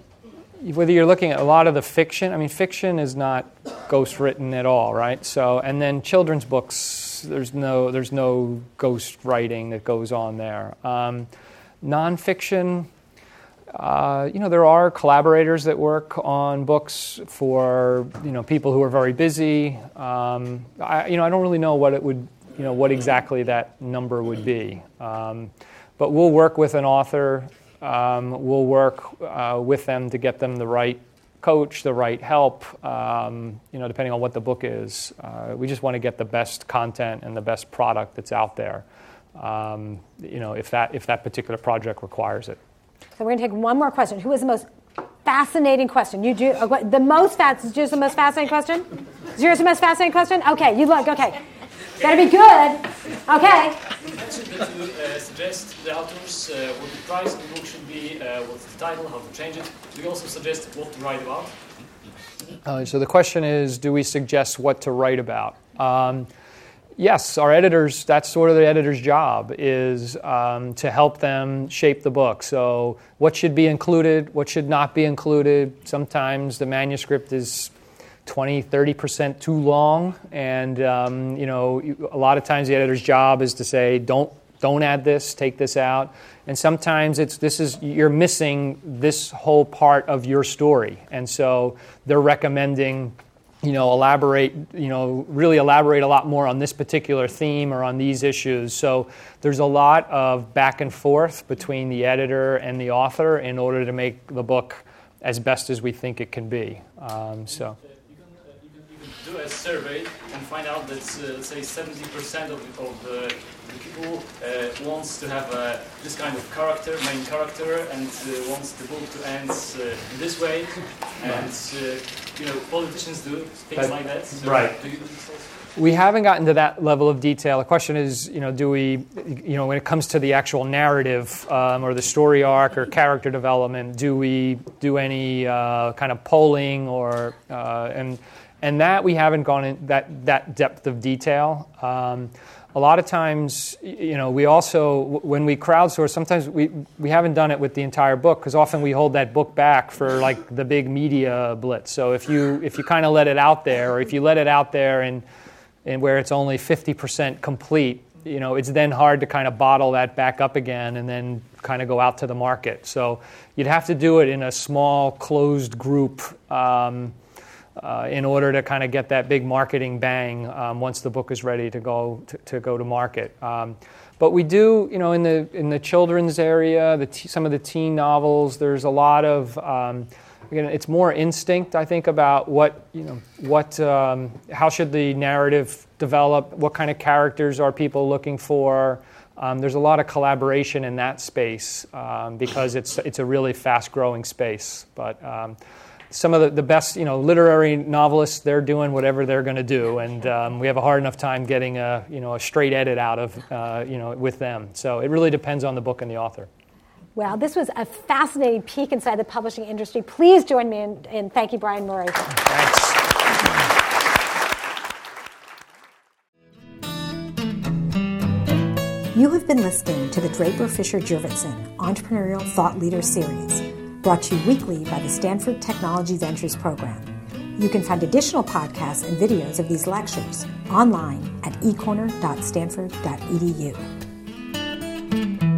whether you're looking at a lot of the fiction, I mean, fiction is not ghost written at all, right? So, and then children's books, there's no there's no ghost writing that goes on there. Um, nonfiction, uh, you know, there are collaborators that work on books for you know people who are very busy. Um, I, you know, I don't really know what it would, you know, what exactly that number would be. Um, but we'll work with an author. Um, we'll work uh, with them to get them the right coach, the right help. Um, you know, depending on what the book is. Uh, we just want to get the best content and the best product that's out there. Um, you know, if that if that particular project requires it. So we're going to take one more question. Who is the most fascinating question? You do uh, the most fast. Is yours the most fascinating question? Is yours the most fascinating question? Okay, you look. Okay, better be good. Okay. You mentioned that you uh, suggest the authors uh, what the price of the book should be, uh, what's the title, how to change it. Do you also suggest what to write about? Uh, so the question is, do we suggest what to write about? Um, yes, our editors. That's sort of the editor's job is um, to help them shape the book. So what should be included, what should not be included. Sometimes the manuscript is 20, 30% too long, and um, you know, a lot of times the editor's job is to say, don't don't add this, take this out. And sometimes it's this is you're missing this whole part of your story, and so they're recommending, you know, elaborate, you know, really elaborate a lot more on this particular theme or on these issues. So there's a lot of back and forth between the editor and the author in order to make the book as best as we think it can be. Um, so. A survey and find out that, uh, say, 70% of, of uh, the people uh, wants to have uh, this kind of character, main character, and uh, wants the book to end uh, in this way. And, uh, you know, politicians do things That- like that. So right. Do you do? We haven't gotten to that level of detail. The question is, you know, do we, you know, when it comes to the actual narrative um, or the story arc or character development, do we do any uh, kind of polling or uh, and and that we haven't gone in that that depth of detail. Um, a lot of times, you know, we also when we crowdsource, sometimes we we haven't done it with the entire book because often we hold that book back for like the big media blitz. So if you if you kind of let it out there, or if you let it out there and and where it's only 50% complete, you know, it's then hard to kind of bottle that back up again and then kind of go out to the market. So you'd have to do it in a small, closed group um, uh, in order to kind of get that big marketing bang um, once the book is ready to go to, to go to market. Um, but we do, you know, in the in the children's area, the t- some of the teen novels. There's a lot of um, again, it's more instinct, I think, about what you know, what, um, how should the narrative develop? What kind of characters are people looking for? Um, there's a lot of collaboration in that space um, because it's it's a really fast-growing space. But um, some of the, the best, you know, literary novelists, they're doing whatever they're going to do, and um, we have a hard enough time getting a you know a straight edit out of uh, you know with them. So it really depends on the book and the author. Well, this was a fascinating peek inside the publishing industry. Please join me in, in thanking Brian Murray. Thanks. You have been listening to the Draper Fisher Jurvetson Entrepreneurial Thought Leader Series, brought to you weekly by the Stanford Technology Ventures Program. You can find additional podcasts and videos of these lectures online at ecorner.stanford.edu.